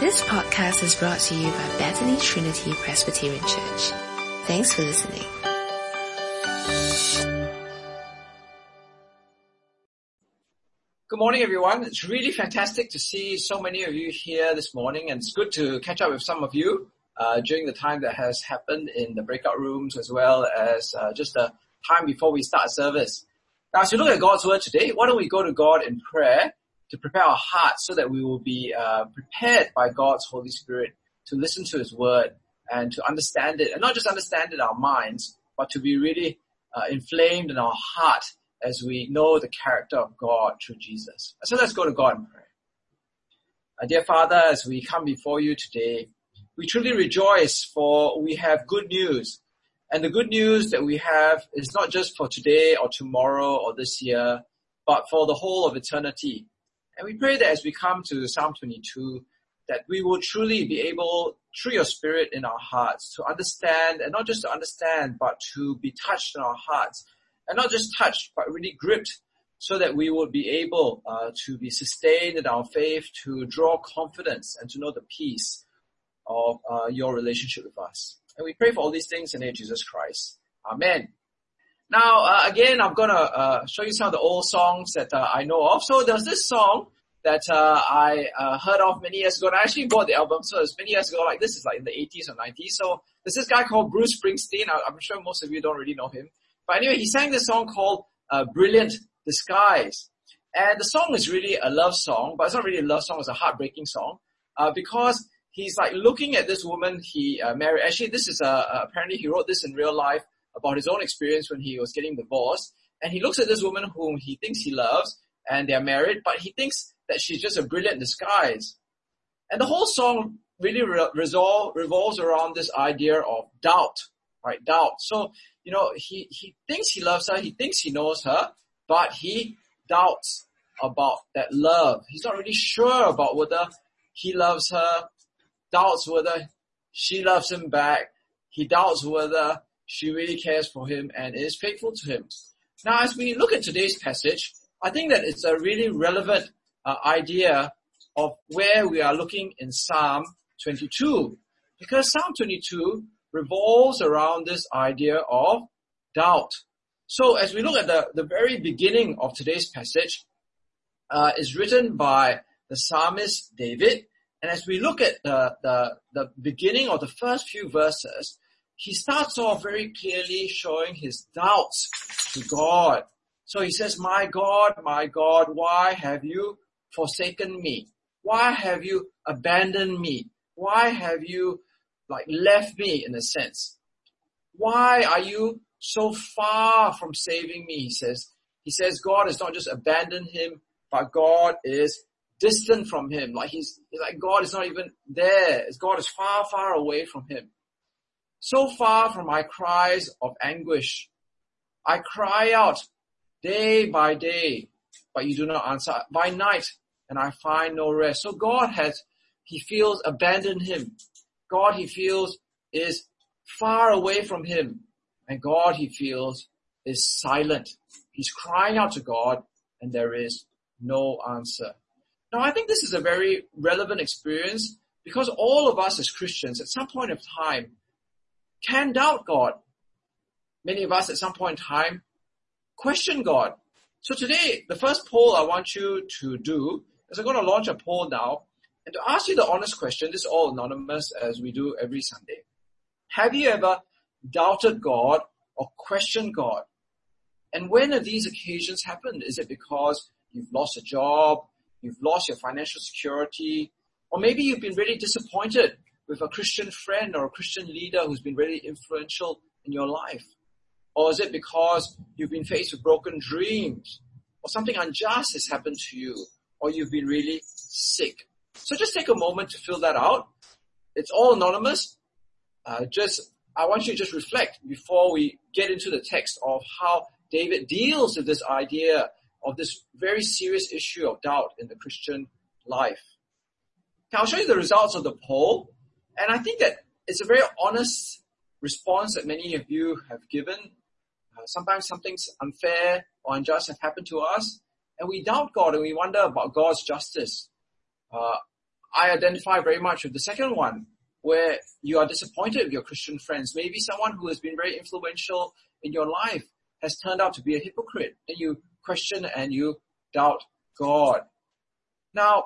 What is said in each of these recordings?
This podcast is brought to you by Bethany Trinity Presbyterian Church. Thanks for listening. Good morning, everyone. It's really fantastic to see so many of you here this morning, and it's good to catch up with some of you uh, during the time that has happened in the breakout rooms as well as uh, just the time before we start service. Now, as you look at God's word today, why don't we go to God in prayer to prepare our hearts so that we will be uh, prepared by God's Holy Spirit to listen to His word and to understand it, and not just understand it in our minds, but to be really uh, inflamed in our heart as we know the character of God through Jesus. So let's go to God and pray. Uh, dear Father, as we come before you today, we truly rejoice for we have good news. And the good news that we have is not just for today or tomorrow or this year, but for the whole of eternity. And we pray that as we come to Psalm 22, that we will truly be able, through your spirit in our hearts, to understand, and not just to understand, but to be touched in our hearts and not just touched, but really gripped so that we will be able uh, to be sustained in our faith, to draw confidence and to know the peace of uh, your relationship with us. And we pray for all these things in the name of Jesus Christ. Amen. Now, uh, again, I'm gonna uh, show you some of the old songs that uh, I know of. So there's this song that uh, I heard of many years ago, and I actually bought the album. So it's many years ago, like this is like in the 80s or 90s. So there's this guy called Bruce Springsteen. I'm sure most of you don't really know him. But anyway, he sang this song called uh, Brilliant Disguise. And the song is really a love song, but it's not really a love song, it's a heartbreaking song. Uh, because he's like looking at this woman he uh, married. Actually, this is, uh, apparently he wrote this in real life about his own experience when he was getting divorced. And he looks at this woman whom he thinks he loves, and they're married, but he thinks that she's just a brilliant disguise. And the whole song really re- resolve, revolves around this idea of doubt, right? Doubt. So you know, he, he thinks he loves her, he thinks he knows her, but he doubts about that love. He's not really sure about whether he loves her, doubts whether she loves him back. He doubts whether she really cares for him and is faithful to him. Now, as we look at today's passage, I think that it's a really relevant uh, idea of where we are looking in Psalm 22. Because Psalm 22 revolves around this idea of doubt. So as we look at the, the very beginning of today's passage, uh, is written by the psalmist David. And as we look at the, the, the beginning of the first few verses, he starts off very clearly showing his doubts to God. So he says, my God, my God, why have you forsaken me? Why have you abandoned me? Why have you like left me in a sense. Why are you so far from saving me? He says. He says God has not just abandoned him, but God is distant from him. Like he's, he's like God is not even there. God is far, far away from him. So far from my cries of anguish. I cry out day by day, but you do not answer. By night, and I find no rest. So God has, he feels abandoned him. God he feels is far away from him and God he feels is silent. He's crying out to God and there is no answer. Now I think this is a very relevant experience because all of us as Christians at some point of time can doubt God. Many of us at some point in time question God. So today, the first poll I want you to do is I'm going to launch a poll now and to ask you the honest question, this is all anonymous as we do every Sunday. Have you ever doubted God or questioned God? And when have these occasions happened? Is it because you've lost a job, you've lost your financial security, or maybe you've been really disappointed with a Christian friend or a Christian leader who's been really influential in your life? Or is it because you've been faced with broken dreams or something unjust has happened to you or you've been really sick? So just take a moment to fill that out. It's all anonymous. Uh, just, I want you to just reflect before we get into the text of how David deals with this idea of this very serious issue of doubt in the Christian life. Now I'll show you the results of the poll, and I think that it's a very honest response that many of you have given. Uh, sometimes something's unfair or unjust have happened to us, and we doubt God and we wonder about God's justice. Uh, I identify very much with the second one, where you are disappointed with your Christian friends. Maybe someone who has been very influential in your life has turned out to be a hypocrite and you question and you doubt God. Now,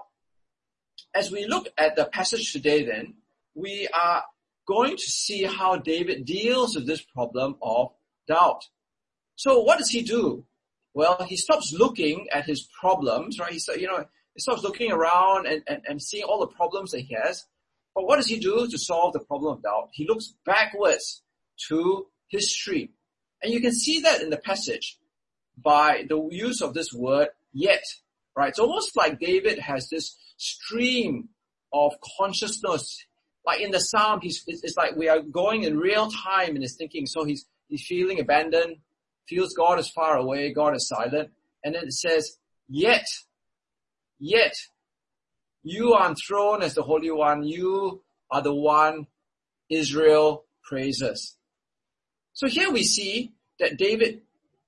as we look at the passage today then, we are going to see how David deals with this problem of doubt. So what does he do? Well, he stops looking at his problems, right? He you know, he starts looking around and, and, and seeing all the problems that he has. But what does he do to solve the problem of doubt? He looks backwards to history. And you can see that in the passage by the use of this word yet, right? It's almost like David has this stream of consciousness. Like in the Psalm, he's, it's like we are going in real time in his thinking. So he's, he's feeling abandoned, feels God is far away, God is silent. And then it says, yet, yet, you are enthroned as the Holy One. You are the one Israel praises. So here we see that David,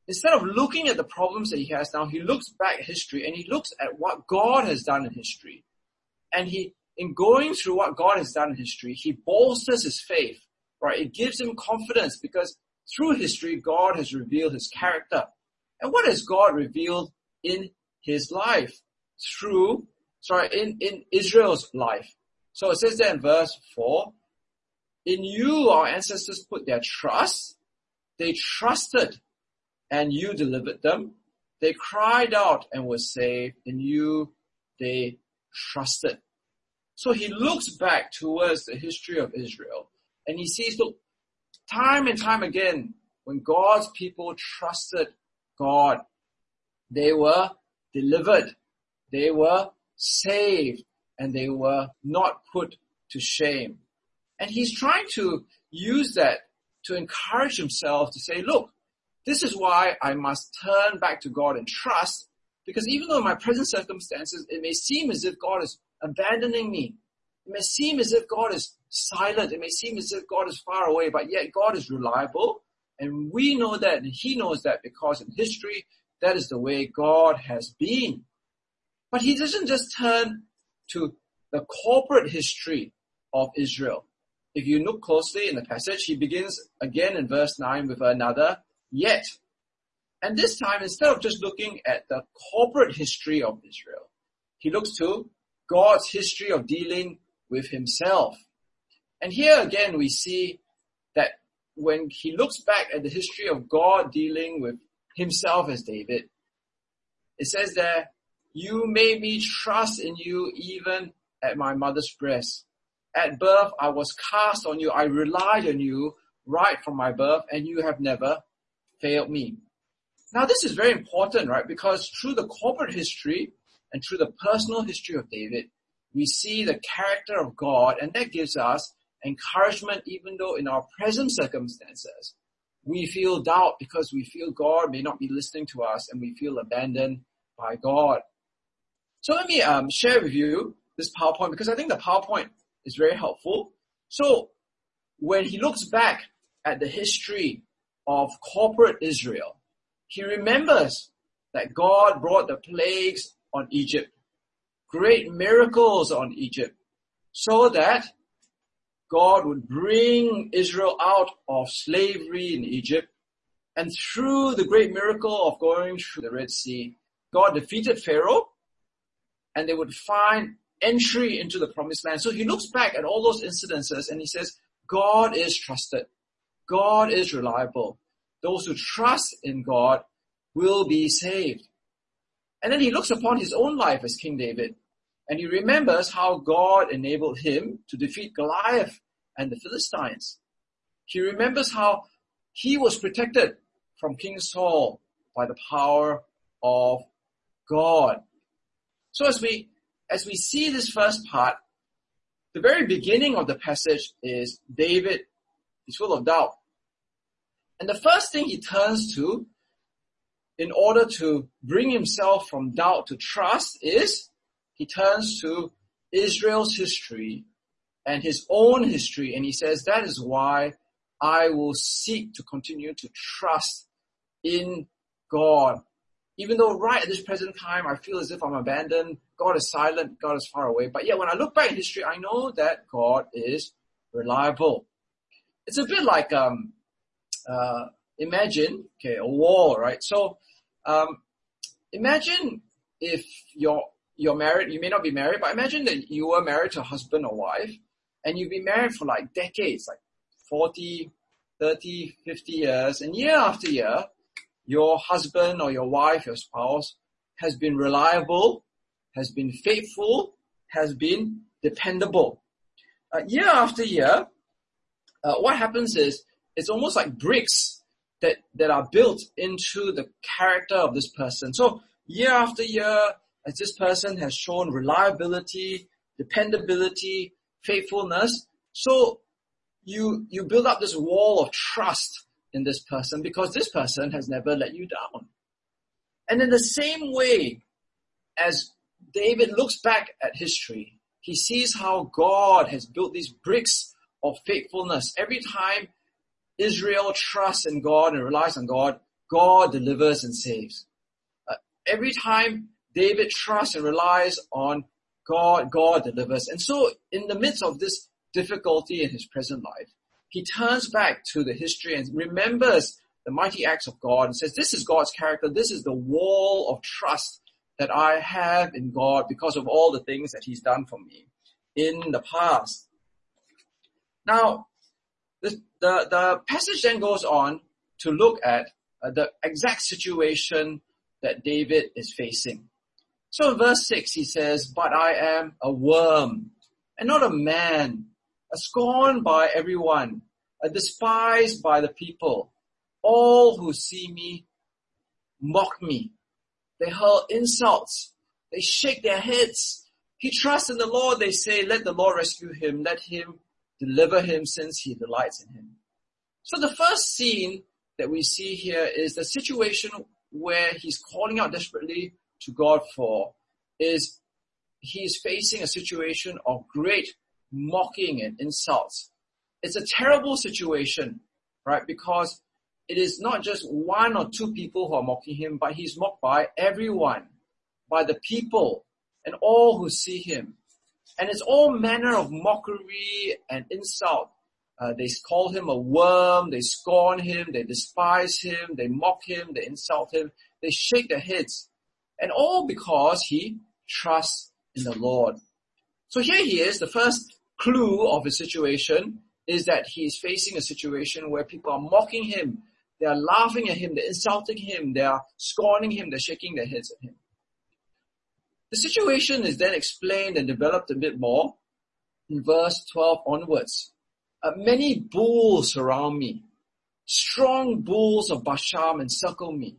instead of looking at the problems that he has now, he looks back at history and he looks at what God has done in history. And he, in going through what God has done in history, he bolsters his faith, right? It gives him confidence because through history, God has revealed his character. And what has God revealed in his life? Through, sorry, in, in Israel's life. So it says there in verse 4, in you our ancestors put their trust. They trusted and you delivered them. They cried out and were saved. In you they trusted. So he looks back towards the history of Israel and he sees, look, time and time again, when God's people trusted God, they were delivered. They were saved and they were not put to shame. And he's trying to use that to encourage himself to say, look, this is why I must turn back to God and trust because even though in my present circumstances, it may seem as if God is abandoning me. It may seem as if God is silent. It may seem as if God is far away, but yet God is reliable. And we know that and he knows that because in history, that is the way God has been. But he doesn't just turn to the corporate history of Israel. If you look closely in the passage, he begins again in verse 9 with another yet. And this time, instead of just looking at the corporate history of Israel, he looks to God's history of dealing with himself. And here again, we see that when he looks back at the history of God dealing with himself as David, it says there, you made me trust in you even at my mother's breast. At birth, I was cast on you. I relied on you right from my birth and you have never failed me. Now this is very important, right? Because through the corporate history and through the personal history of David, we see the character of God and that gives us encouragement even though in our present circumstances, we feel doubt because we feel God may not be listening to us and we feel abandoned by God. So let me um, share with you this PowerPoint because I think the PowerPoint is very helpful. So when he looks back at the history of corporate Israel, he remembers that God brought the plagues on Egypt, great miracles on Egypt, so that God would bring Israel out of slavery in Egypt. And through the great miracle of going through the Red Sea, God defeated Pharaoh and they would find entry into the promised land. So he looks back at all those incidences and he says, God is trusted. God is reliable. Those who trust in God will be saved. And then he looks upon his own life as King David and he remembers how God enabled him to defeat Goliath and the Philistines. He remembers how he was protected from King Saul by the power of God. So as we as we see this first part, the very beginning of the passage is David is full of doubt. And the first thing he turns to in order to bring himself from doubt to trust is he turns to Israel's history and his own history and he says that is why I will seek to continue to trust in God. even though right at this present time I feel as if I'm abandoned, God is silent, God is far away. But yet when I look back in history, I know that God is reliable. It's a bit like, um, uh, imagine, okay, a war, right? So, um, imagine if you're, you're married, you may not be married, but imagine that you were married to a husband or wife and you've been married for like decades, like 40, 30, 50 years, and year after year, your husband or your wife, your spouse has been reliable, has been faithful, has been dependable. Uh, year after year, uh, what happens is it's almost like bricks that, that are built into the character of this person. So year after year, as this person has shown reliability, dependability, faithfulness, so you, you build up this wall of trust in this person because this person has never let you down. And in the same way as David looks back at history, he sees how God has built these bricks of faithfulness. Every time Israel trusts in God and relies on God, God delivers and saves. Uh, every time David trusts and relies on God, God delivers. And so in the midst of this difficulty in his present life, he turns back to the history and remembers the mighty acts of God and says, this is God's character. This is the wall of trust that I have in God because of all the things that he's done for me in the past. Now, the, the, passage then goes on to look at uh, the exact situation that David is facing. So in verse 6 he says, but I am a worm and not a man, a scorned by everyone, a despised by the people. All who see me mock me. They hurl insults. They shake their heads. He trusts in the Lord. They say, let the Lord rescue him. Let him deliver him since he delights in him. So the first scene that we see here is the situation where he's calling out desperately to God for is he's facing a situation of great mocking and insults. It's a terrible situation, right? Because it is not just one or two people who are mocking him, but he's mocked by everyone, by the people and all who see him. And it's all manner of mockery and insult. Uh, they call him a worm, they scorn him, they despise him, they mock him, they insult him, they shake their heads. And all because he trusts in the Lord. So here he is, the first clue of his situation is that he is facing a situation where people are mocking him, they are laughing at him, they're insulting him, they are scorning him, they're shaking their heads at him. The situation is then explained and developed a bit more in verse 12 onwards. Uh, many bulls surround me. Strong bulls of Bashan encircle me.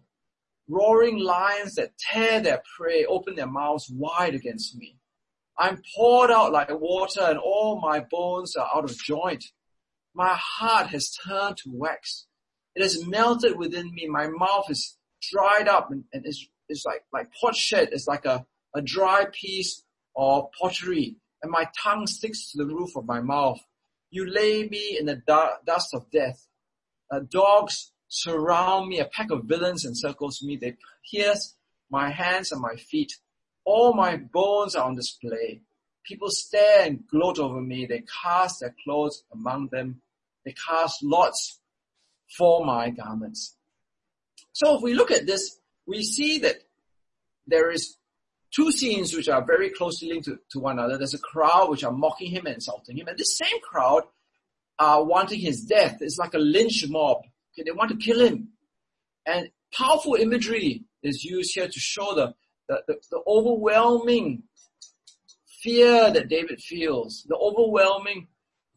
Roaring lions that tear their prey open their mouths wide against me. I'm poured out like water and all my bones are out of joint. My heart has turned to wax. It has melted within me. My mouth is dried up and, and like, like potsherd. It's like a, a dry piece of pottery and my tongue sticks to the roof of my mouth. You lay me in the dust of death. Uh, dogs surround me. A pack of villains encircles me. They pierce my hands and my feet. All my bones are on display. People stare and gloat over me. They cast their clothes among them. They cast lots for my garments. So if we look at this, we see that there is two scenes which are very closely linked to, to one another. There's a crowd which are mocking him and insulting him. And this same crowd are wanting his death. It's like a lynch mob. Okay, they want to kill him. And powerful imagery is used here to show the the, the, the overwhelming fear that David feels, the overwhelming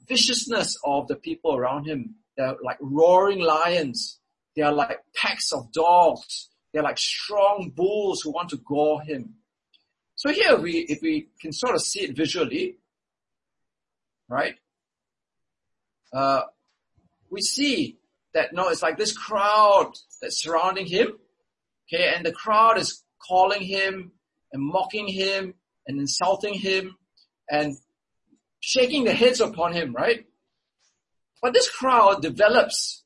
viciousness of the people around him. They're like roaring lions. They are like packs of dogs. They're like strong bulls who want to gore him. So here we, if we can sort of see it visually, right? Uh, we see that no, it's like this crowd that's surrounding him. Okay, and the crowd is calling him and mocking him and insulting him and shaking their heads upon him, right? But this crowd develops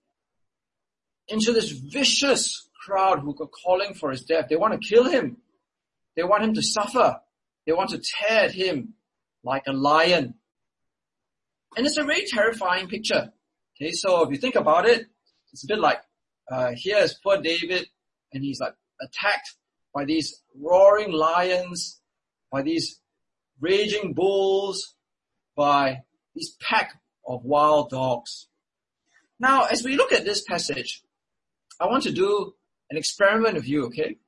into this vicious crowd who are calling for his death. They want to kill him. They want him to suffer. They want to tear at him like a lion. And it's a very terrifying picture. Okay, so if you think about it, it's a bit like, uh, here is poor David and he's like attacked by these roaring lions, by these raging bulls, by this pack of wild dogs. Now, as we look at this passage, I want to do an experiment with you, okay?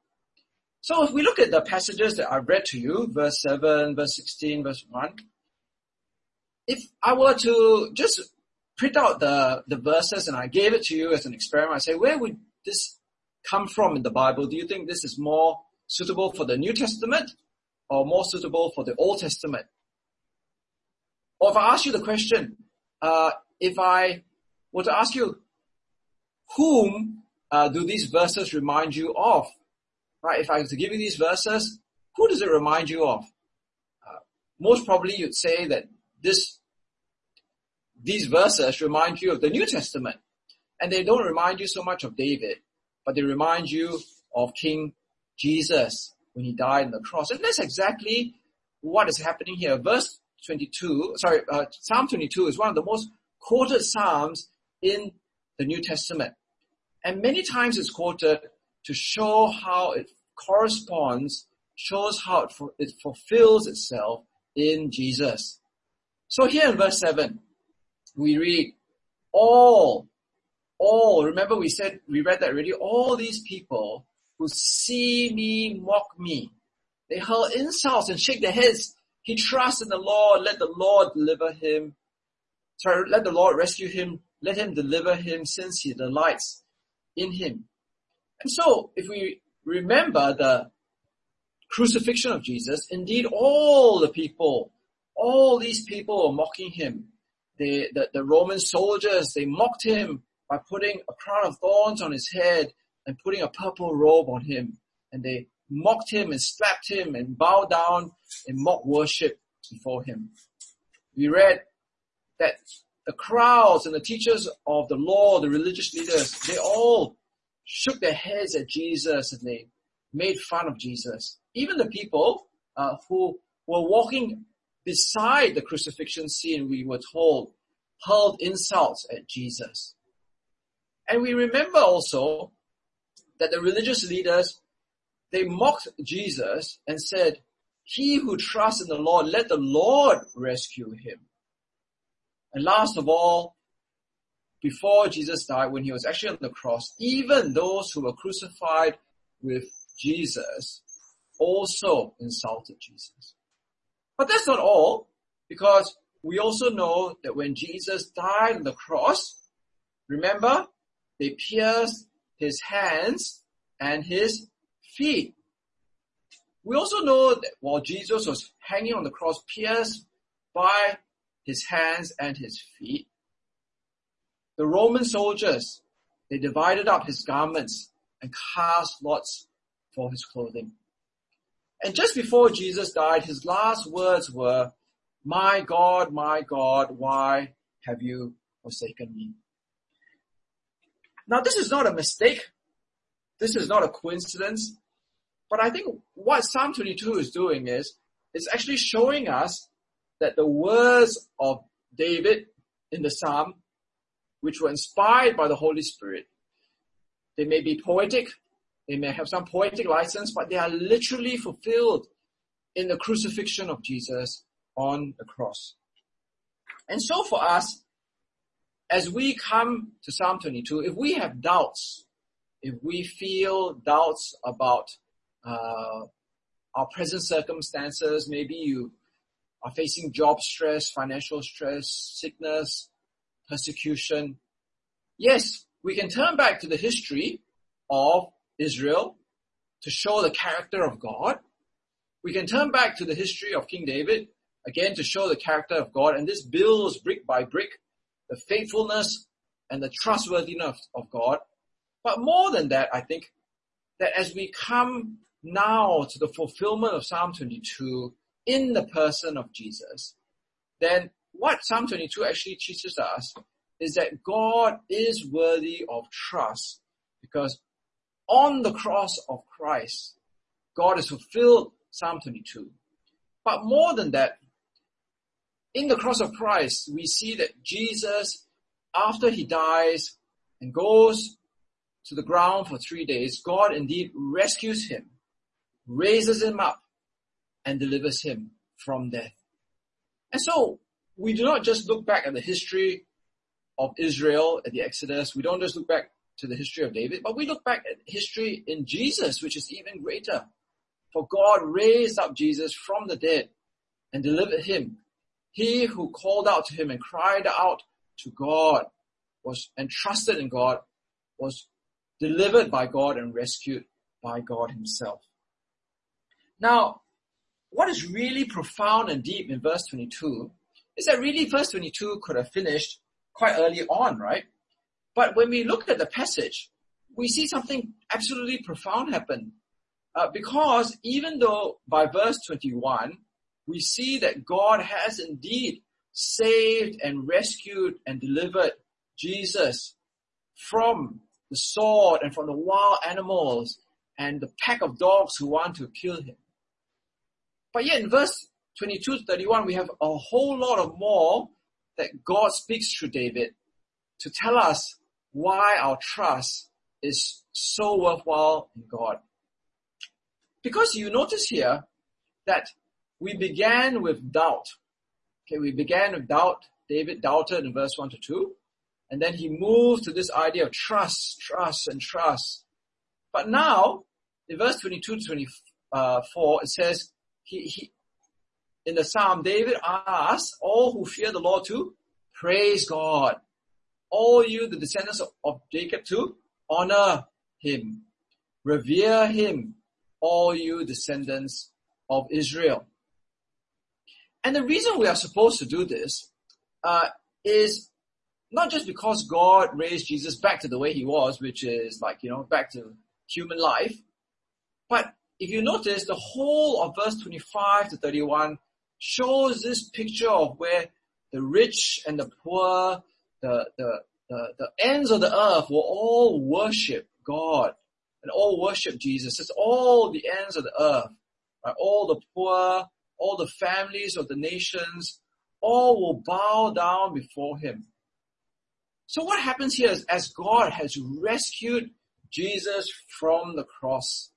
So if we look at the passages that I've read to you, verse 7, verse 16, verse 1, if I were to just print out the, the verses and I gave it to you as an experiment, I say, where would this come from in the Bible? Do you think this is more suitable for the New Testament or more suitable for the Old Testament? Or if I ask you the question, uh, if I were to ask you, whom uh, do these verses remind you of? Right? If I was to give you these verses, who does it remind you of? Uh, most probably you'd say that this, these verses remind you of the New Testament. And they don't remind you so much of David, but they remind you of King Jesus when he died on the cross. And that's exactly what is happening here. Verse 22, sorry, uh, Psalm 22 is one of the most quoted Psalms in the New Testament. And many times it's quoted to show how it corresponds, shows how it, it fulfills itself in Jesus. So here in verse 7, we read, all, all, remember we said, we read that already, all these people who see me mock me. They hurl insults and shake their heads. He trusts in the Lord. Let the Lord deliver him. Sorry, let the Lord rescue him. Let him deliver him since he delights in him. And so, if we remember the crucifixion of Jesus, indeed all the people, all these people were mocking him. the, the Roman soldiers, they mocked him by putting a crown of thorns on his head and putting a purple robe on him. And they mocked him and slapped him and bowed down in mock worship before him. We read that the crowds and the teachers of the law, the religious leaders, they all shook their heads at Jesus and they made fun of Jesus. Even the people uh, who were walking beside the crucifixion scene, we were told, hurled insults at Jesus. And we remember also that the religious leaders, they mocked Jesus and said, he who trusts in the Lord, let the Lord rescue him. And last of all, before Jesus died, when he was actually on the cross, even those who were crucified with Jesus also insulted Jesus. But that's not all, because we also know that when Jesus died on the cross, remember, they pierced his hands and his feet. We also know that while Jesus was hanging on the cross, pierced by his hands and his feet, the Roman soldiers, they divided up his garments and cast lots for his clothing. And just before Jesus died, his last words were, my God, my God, why have you forsaken me? Now this is not a mistake. This is not a coincidence. But I think what Psalm 22 is doing is, it's actually showing us that the words of David in the Psalm, which were inspired by the Holy Spirit, they may be poetic, they may have some poetic license, but they are literally fulfilled in the crucifixion of Jesus on the cross. And so for us, as we come to Psalm 22, if we have doubts, if we feel doubts about uh, our present circumstances, maybe you are facing job stress, financial stress, sickness, persecution. Yes, we can turn back to the history of Israel to show the character of God. We can turn back to the history of King David again to show the character of God and this builds brick by brick the faithfulness and the trustworthiness of God. But more than that, I think that as we come now to the fulfillment of Psalm 22 in the person of Jesus, then what Psalm 22 actually teaches us is that God is worthy of trust because on the cross of Christ, God has fulfilled Psalm 22. But more than that, in the cross of Christ, we see that Jesus, after he dies and goes to the ground for three days, God indeed rescues him, raises him up, and delivers him from death. And so, we do not just look back at the history of Israel at the Exodus. We don't just look back to the history of David, but we look back at history in Jesus, which is even greater. For God raised up Jesus from the dead and delivered him. He who called out to him and cried out to God was entrusted in God was delivered by God and rescued by God himself. Now, what is really profound and deep in verse 22 is that really verse 22 could have finished quite early on, right? But when we look at the passage, we see something absolutely profound happen. Uh, because even though by verse 21, we see that God has indeed saved and rescued and delivered Jesus from the sword and from the wild animals and the pack of dogs who want to kill him. But yet in verse 22 to 31, we have a whole lot of more that God speaks through David to tell us why our trust is so worthwhile in God. Because you notice here that we began with doubt. Okay, we began with doubt. David doubted in verse 1 to 2. And then he moved to this idea of trust, trust, and trust. But now, in verse 22 to 24, it says, he, he, in the Psalm, David asks all who fear the Lord to praise God. All you, the descendants of, Jacob, to honor him. Revere him, all you descendants of Israel. And the reason we are supposed to do this uh, is not just because God raised Jesus back to the way he was, which is like, you know, back to human life, but if you notice, the whole of verse 25 to 31 shows this picture of where the rich and the poor, the, the, the, the ends of the earth will all worship God and all worship Jesus. It's all the ends of the earth, right? All the poor, all the families of the nations, all will bow down before him. So what happens here is as God has rescued Jesus from the cross,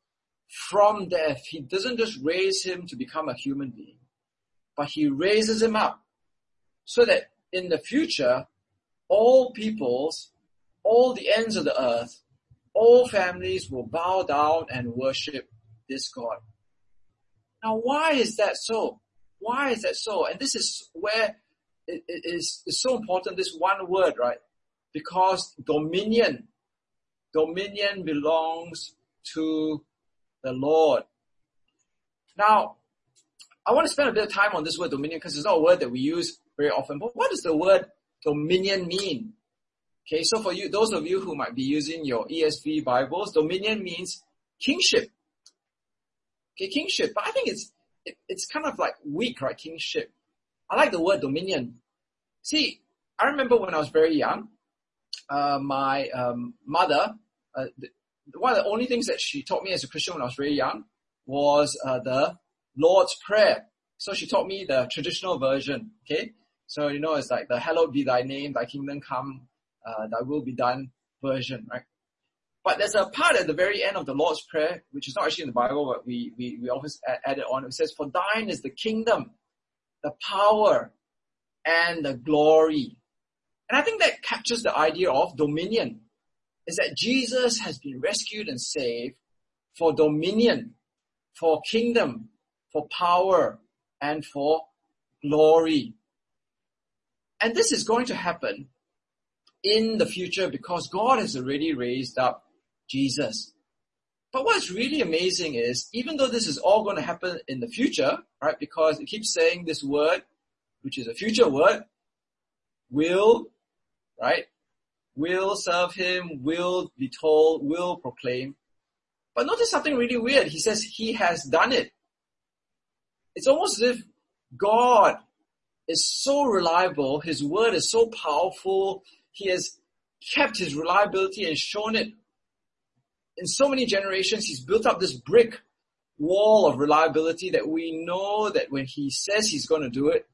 from death, he doesn't just raise him to become a human being, but he raises him up so that in the future, all peoples, all the ends of the earth, all families will bow down and worship this God. Now, why is that so? Why is that so? And this is where it is so important, this one word, right? Because dominion, dominion belongs to the Lord. Now, I want to spend a bit of time on this word dominion because it's not a word that we use very often. But what does the word dominion mean? Okay, so for you, those of you who might be using your ESV Bibles, dominion means kingship. Okay, kingship. But I think it's it, it's kind of like weak, right? Kingship. I like the word dominion. See, I remember when I was very young, uh, my um, mother, uh, the, one of the only things that she taught me as a Christian when I was very young was uh, the Lord's Prayer. So she taught me the traditional version. Okay, so you know it's like the "Hallowed be Thy name, Thy kingdom come, uh, Thy will be done" version, right? But there's a part at the very end of the Lord's Prayer, which is not actually in the Bible, but we, we, we always add it on. It says, for thine is the kingdom, the power, and the glory. And I think that captures the idea of dominion. Is that Jesus has been rescued and saved for dominion, for kingdom, for power, and for glory. And this is going to happen in the future because God has already raised up Jesus. But what's really amazing is, even though this is all going to happen in the future, right, because it keeps saying this word, which is a future word, will, right, will serve him, will be told, will proclaim. But notice something really weird. He says he has done it. It's almost as if God is so reliable, his word is so powerful, he has kept his reliability and shown it in so many generations, he's built up this brick wall of reliability that we know that when he says he's going to do it,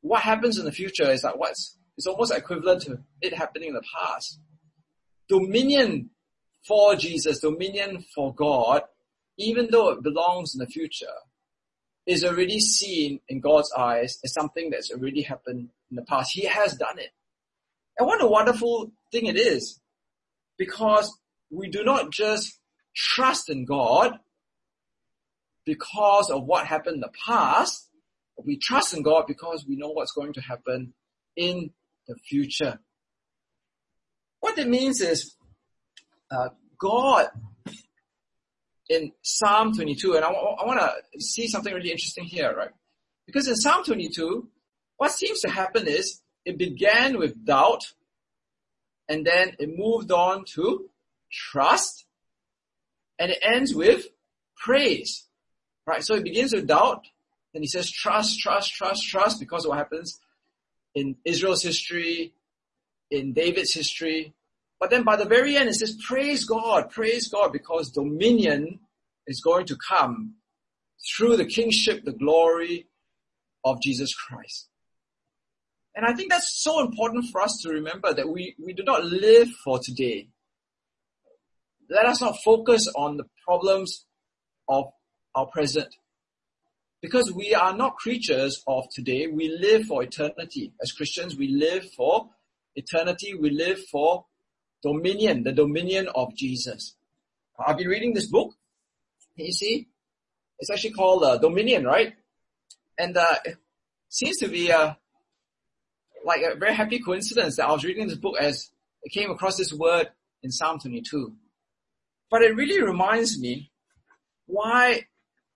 what happens in the future is like what's, it's almost equivalent to it happening in the past. Dominion for Jesus, dominion for God, even though it belongs in the future, is already seen in God's eyes as something that's already happened in the past. He has done it. And what a wonderful thing it is. Because we do not just trust in God because of what happened in the past, we trust in God because we know what's going to happen in the future. What it means is, uh, God in Psalm 22, and I, I want to see something really interesting here, right? Because in Psalm 22, what seems to happen is it began with doubt, and then it moved on to trust, and it ends with praise, right? So it begins with doubt, then he says trust, trust, trust, trust, because of what happens in Israel's history, in David's history, but then by the very end, it says, praise God, praise God, because dominion is going to come through the kingship, the glory of Jesus Christ. And I think that's so important for us to remember that we, we do not live for today. Let us not focus on the problems of our present. Because we are not creatures of today, we live for eternity. As Christians, we live for eternity, we live for dominion, the dominion of Jesus. I've been reading this book. You see, it's actually called uh, Dominion, right? And uh, it seems to be uh, like a very happy coincidence that I was reading this book as I came across this word in Psalm 22. But it really reminds me why,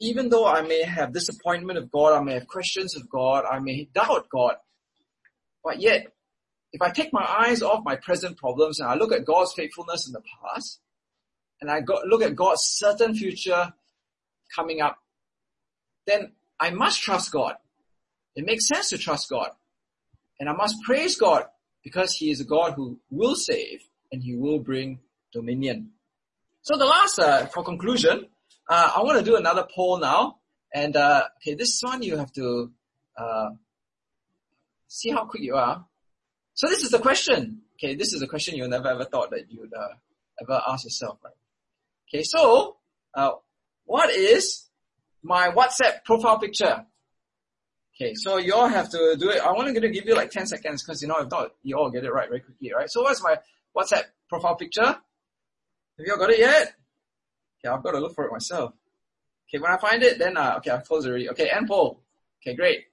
even though I may have disappointment of God, I may have questions of God, I may doubt God, but yet if I take my eyes off my present problems and I look at God's faithfulness in the past, and I go, look at God's certain future coming up, then I must trust God. It makes sense to trust God. And I must praise God because He is a God who will save and He will bring dominion. So the last, uh, for conclusion, uh, I want to do another poll now. And, uh, okay, this one you have to, uh, see how quick you are. So this is the question. Okay, this is a question you never ever thought that you'd uh, ever ask yourself, right? Okay, so uh, what is my WhatsApp profile picture? Okay, so you all have to do it. I want to give you like 10 seconds because you know, if not, you all get it right very quickly, right? So what's my WhatsApp profile picture? Have you all got it yet? Okay, I've got to look for it myself. Okay, when I find it, then, uh, okay, I've closed already. Okay, end poll. Okay, great.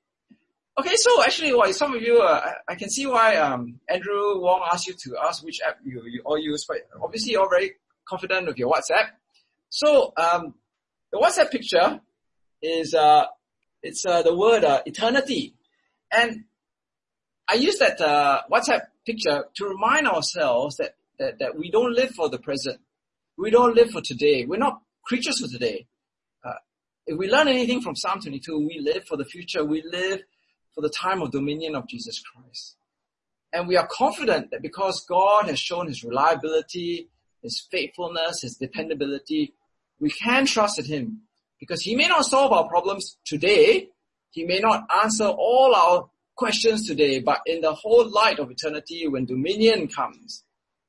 Okay, so actually, well, some of you, uh, I, I, can see why um, Andrew Wong asked you to ask which app you, you all use, but obviously you're very confident with your WhatsApp. So um, the WhatsApp picture is uh, it's uh, the word uh, eternity, and I use that uh, WhatsApp picture to remind ourselves that, that that we don't live for the present, we don't live for today, we're not creatures for today. Uh, if we learn anything from Psalm 22, we live for the future, we live for the time of dominion of Jesus Christ. And we are confident that because God has shown his reliability, his faithfulness, his dependability, we can trust in him because he may not solve our problems today. He may not answer all our questions today, but in the whole light of eternity, when dominion comes,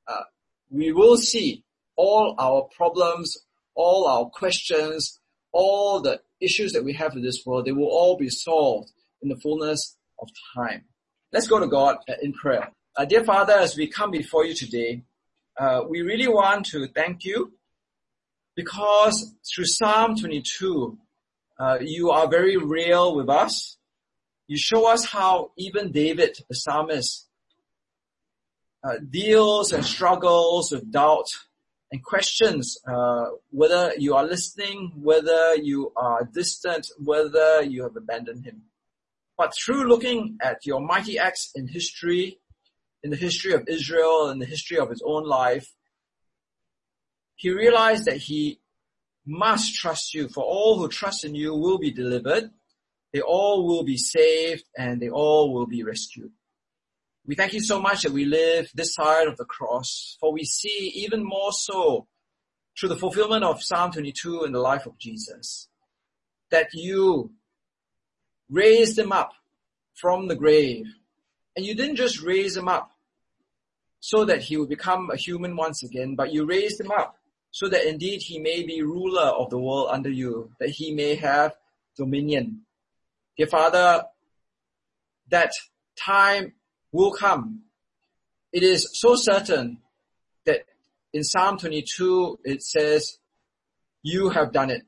uh, we will see all our problems, all our questions, all the issues that we have in this world, they will all be solved in the fullness of time. Let's go to God uh, in prayer. Uh, dear Father, as we come before you today, uh, we really want to thank you because through Psalm 22, uh, you are very real with us. You show us how even David, the psalmist, uh, deals and struggles with doubt and questions uh, whether you are listening, whether you are distant, whether you have abandoned him. But through looking at your mighty acts in history, in the history of Israel, in the history of his own life, he realized that he must trust you. For all who trust in you will be delivered. They all will be saved and they all will be rescued. We thank you so much that we live this side of the cross, for we see even more so through the fulfillment of Psalm 22 in the life of Jesus, that you raised him up from the grave. And you didn't just raise him up so that he would become a human once again, but you raised him up so that indeed he may be ruler of the world under you, that he may have dominion. Dear Father, that time will come. It is so certain that in Psalm 22 it says, you have done it.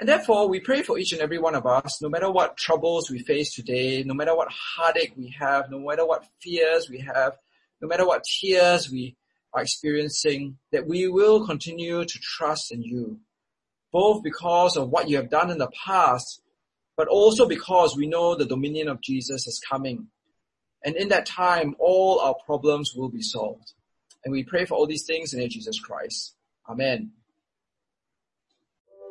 And therefore, we pray for each and every one of us, no matter what troubles we face today, no matter what heartache we have, no matter what fears we have, no matter what tears we are experiencing, that we will continue to trust in you, both because of what you have done in the past, but also because we know the dominion of Jesus is coming. And in that time, all our problems will be solved. And we pray for all these things in Jesus Christ. Amen.